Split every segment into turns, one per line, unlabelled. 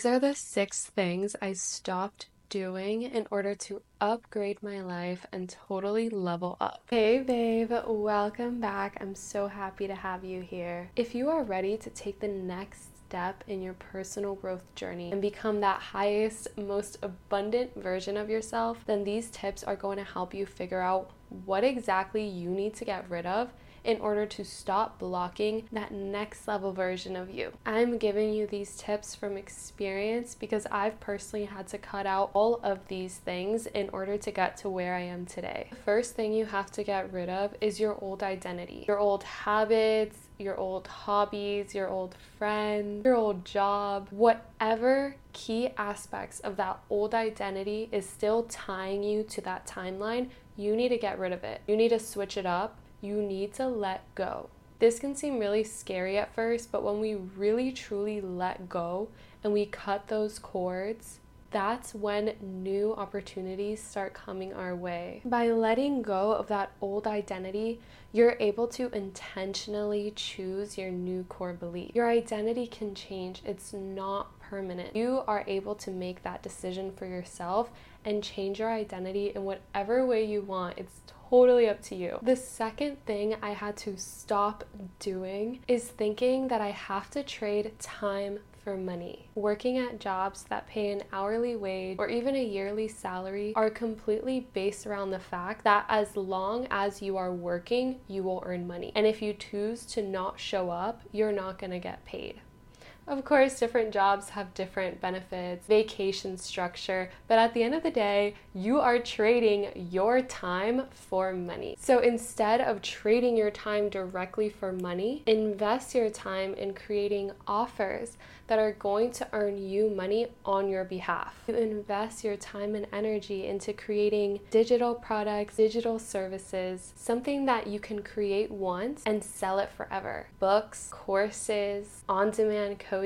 These are the six things I stopped doing in order to upgrade my life and totally level up. Hey, babe, welcome back. I'm so happy to have you here. If you are ready to take the next step in your personal growth journey and become that highest, most abundant version of yourself, then these tips are going to help you figure out what exactly you need to get rid of in order to stop blocking that next level version of you. I'm giving you these tips from experience because I've personally had to cut out all of these things in order to get to where I am today. The first thing you have to get rid of is your old identity, your old habits, your old hobbies, your old friends, your old job, whatever key aspects of that old identity is still tying you to that timeline, you need to get rid of it. You need to switch it up you need to let go. This can seem really scary at first, but when we really truly let go and we cut those cords, that's when new opportunities start coming our way. By letting go of that old identity, you're able to intentionally choose your new core belief. Your identity can change, it's not permanent. You are able to make that decision for yourself and change your identity in whatever way you want. It's totally up to you. The second thing I had to stop doing is thinking that I have to trade time for money. Working at jobs that pay an hourly wage or even a yearly salary are completely based around the fact that as long as you are working, you will earn money. And if you choose to not show up, you're not going to get paid. Of course, different jobs have different benefits, vacation structure, but at the end of the day, you are trading your time for money. So instead of trading your time directly for money, invest your time in creating offers that are going to earn you money on your behalf. You invest your time and energy into creating digital products, digital services, something that you can create once and sell it forever. Books, courses, on demand coaching,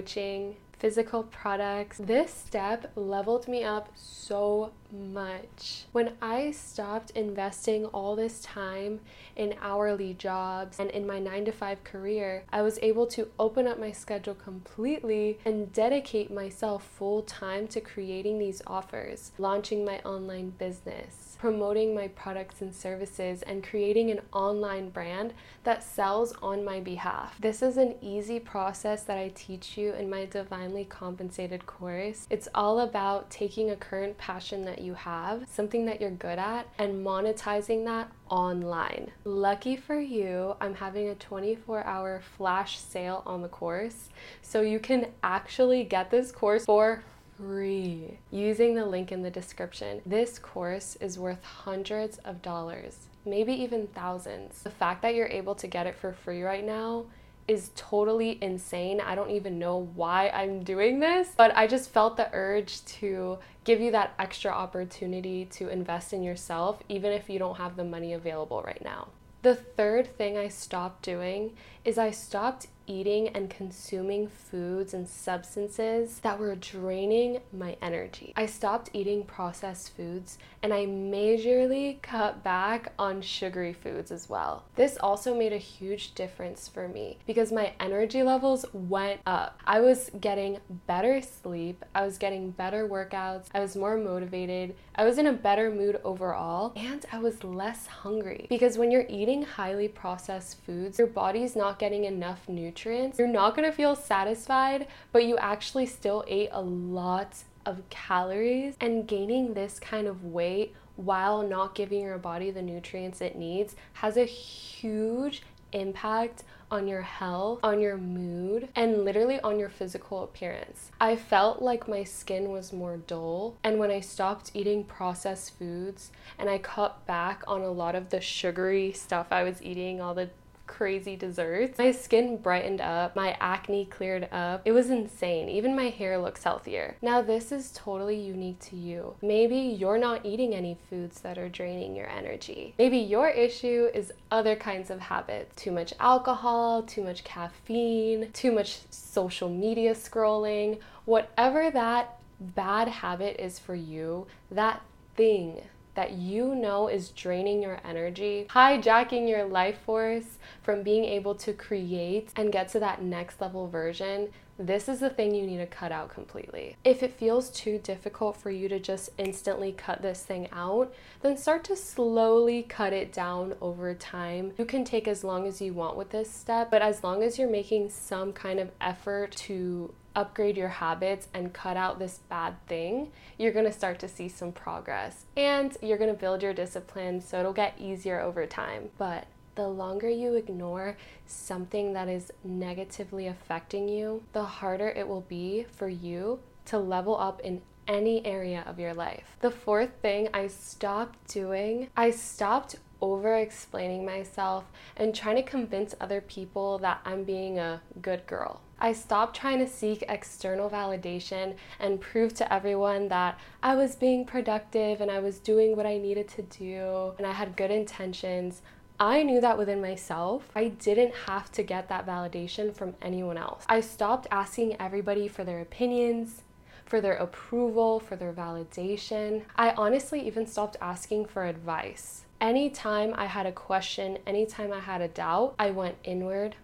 physical products. This step leveled me up so much. When I stopped investing all this time in hourly jobs and in my 9 to 5 career, I was able to open up my schedule completely and dedicate myself full time to creating these offers, launching my online business, promoting my products and services, and creating an online brand that sells on my behalf. This is an easy process that I teach you in my Divinely Compensated course. It's all about taking a current passion that you have, something that you're good at, and monetizing that online. Lucky for you, I'm having a 24 hour flash sale on the course, so you can actually get this course for free using the link in the description. This course is worth hundreds of dollars, maybe even thousands. The fact that you're able to get it for free right now is totally insane. I don't even know why I'm doing this, but I just felt the urge to give you that extra opportunity to invest in yourself, even if you don't have the money available right now. The third thing I stopped doing is I stopped eating and consuming foods and substances that were draining my energy. I stopped eating processed foods and I majorly cut back on sugary foods as well. This also made a huge difference for me because my energy levels went up. I was getting better sleep, I was getting better workouts, I was more motivated, I was in a better mood overall, and I was less hungry because when you're eating highly processed foods, your body's not getting enough nutrients nutrients, you're not gonna feel satisfied, but you actually still ate a lot of calories. And gaining this kind of weight while not giving your body the nutrients it needs has a huge impact on your health, on your mood, and literally on your physical appearance. I felt like my skin was more dull, and when I stopped eating processed foods and I cut back on a lot of the sugary stuff I was eating, all the crazy desserts. My skin brightened up, my acne cleared up. It was insane. Even my hair looks healthier. Now, this is totally unique to you. Maybe you're not eating any foods that are draining your energy. Maybe your issue is other kinds of habits too much alcohol, too much caffeine, too much social media scrolling. Whatever that bad habit is for you, that thing that you know is draining your energy, hijacking your life force from being able to create and get to that next level version, this is the thing you need to cut out completely. If it feels too difficult for you to just instantly cut this thing out, then start to slowly cut it down over time. You can take as long as you want with this step, but as long as you're making some kind of effort to upgrade your habits and cut out this bad thing, you're gonna start to see some progress and you're gonna build your discipline so it'll get easier over time. But the longer you ignore something that is negatively affecting you, the harder it will be for you to level up in any area of your life. The fourth thing I stopped doing, I stopped over explaining myself and trying to convince other people that I'm being a good girl. I stopped trying to seek external validation and prove to everyone that I was being productive and I was doing what I needed to do and I had good intentions. I knew that within myself. I didn't have to get that validation from anyone else. I stopped asking everybody for their opinions, for their approval, for their validation. I honestly even stopped asking for advice. Anytime I had a question, anytime I had a doubt, I went inward.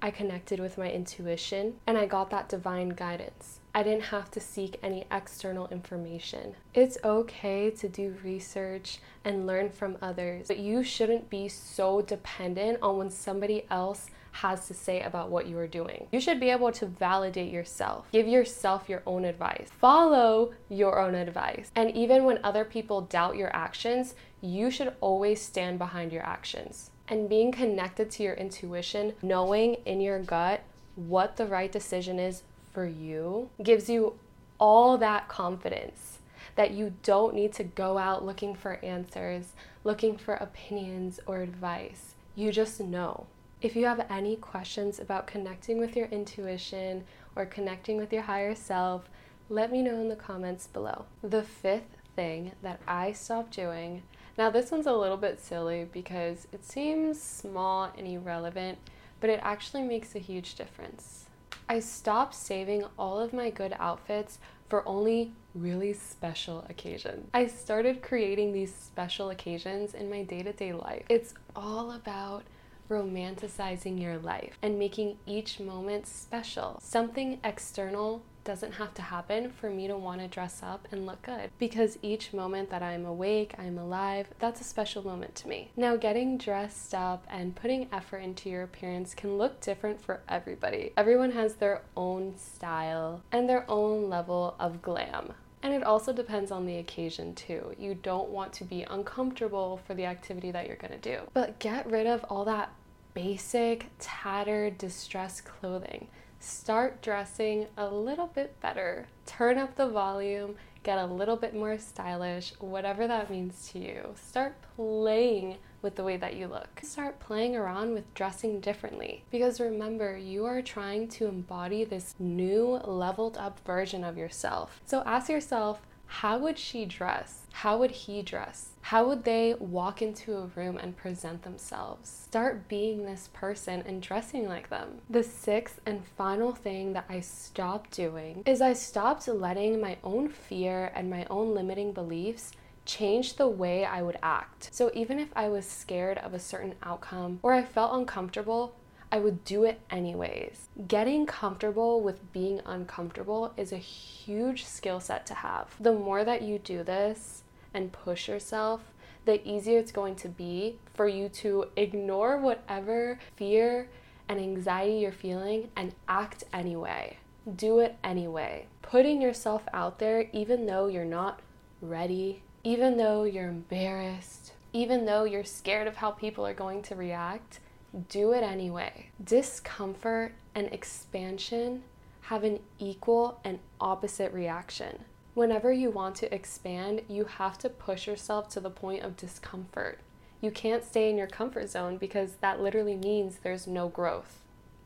I connected with my intuition and I got that divine guidance. I didn't have to seek any external information. It's okay to do research and learn from others, but you shouldn't be so dependent on when somebody else has to say about what you are doing. You should be able to validate yourself, give yourself your own advice, follow your own advice. And even when other people doubt your actions, you should always stand behind your actions. And being connected to your intuition, knowing in your gut what the right decision is for you gives you all that confidence that you don't need to go out looking for answers, looking for opinions or advice. You just know. If you have any questions about connecting with your intuition or connecting with your higher self, let me know in the comments below. The fifth thing that I stopped doing, now this one's a little bit silly because it seems small and irrelevant, but it actually makes a huge difference. I stopped saving all of my good outfits for only really special occasions. I started creating these special occasions in my day to day life. It's all about romanticizing your life and making each moment special. Something external doesn't have to happen for me to want to dress up and look good because each moment that I'm awake, I'm alive, that's a special moment to me. Now, getting dressed up and putting effort into your appearance can look different for everybody. Everyone has their own style and their own level of glam. And it also depends on the occasion too. You don't want to be uncomfortable for the activity that you're gonna do. But get rid of all that basic, tattered, distressed clothing start dressing a little bit better. Turn up the volume, get a little bit more stylish, whatever that means to you. Start playing with the way that you look. Start playing around with dressing differently. Because remember, you are trying to embody this new leveled up version of yourself. So ask yourself, how would she dress? How would he dress? How would they walk into a room and present themselves? Start being this person and dressing like them. The sixth and final thing that I stopped doing is I stopped letting my own fear and my own limiting beliefs change the way I would act. So even if I was scared of a certain outcome or I felt uncomfortable, I would do it anyways. Getting comfortable with being uncomfortable is a huge skill set to have. The more that you do this and push yourself, the easier it's going to be for you to ignore whatever fear and anxiety you're feeling and act anyway. Do it anyway. Putting yourself out there, even though you're not ready, even though you're embarrassed, even though you're scared of how people are going to react, do it anyway. Discomfort and expansion have an equal and opposite reaction. Whenever you want to expand, you have to push yourself to the point of discomfort. You can't stay in your comfort zone because that literally means there's no growth,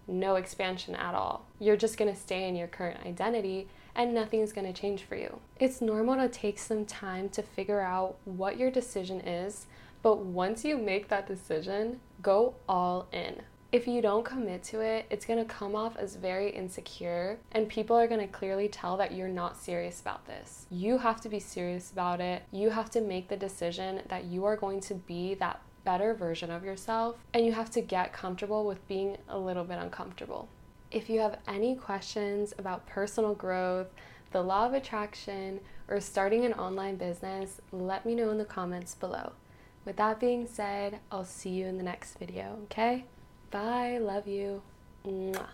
no expansion at all. You're just gonna stay in your current identity and nothing's gonna change for you. It's normal to take some time to figure out what your decision is but once you make that decision, go all in. If you don't commit to it, it's gonna come off as very insecure, and people are gonna clearly tell that you're not serious about this. You have to be serious about it. You have to make the decision that you are going to be that better version of yourself, and you have to get comfortable with being a little bit uncomfortable. If you have any questions about personal growth, the law of attraction, or starting an online business, let me know in the comments below. With that being said, I'll see you in the next video, okay? Bye, love you. Mwah.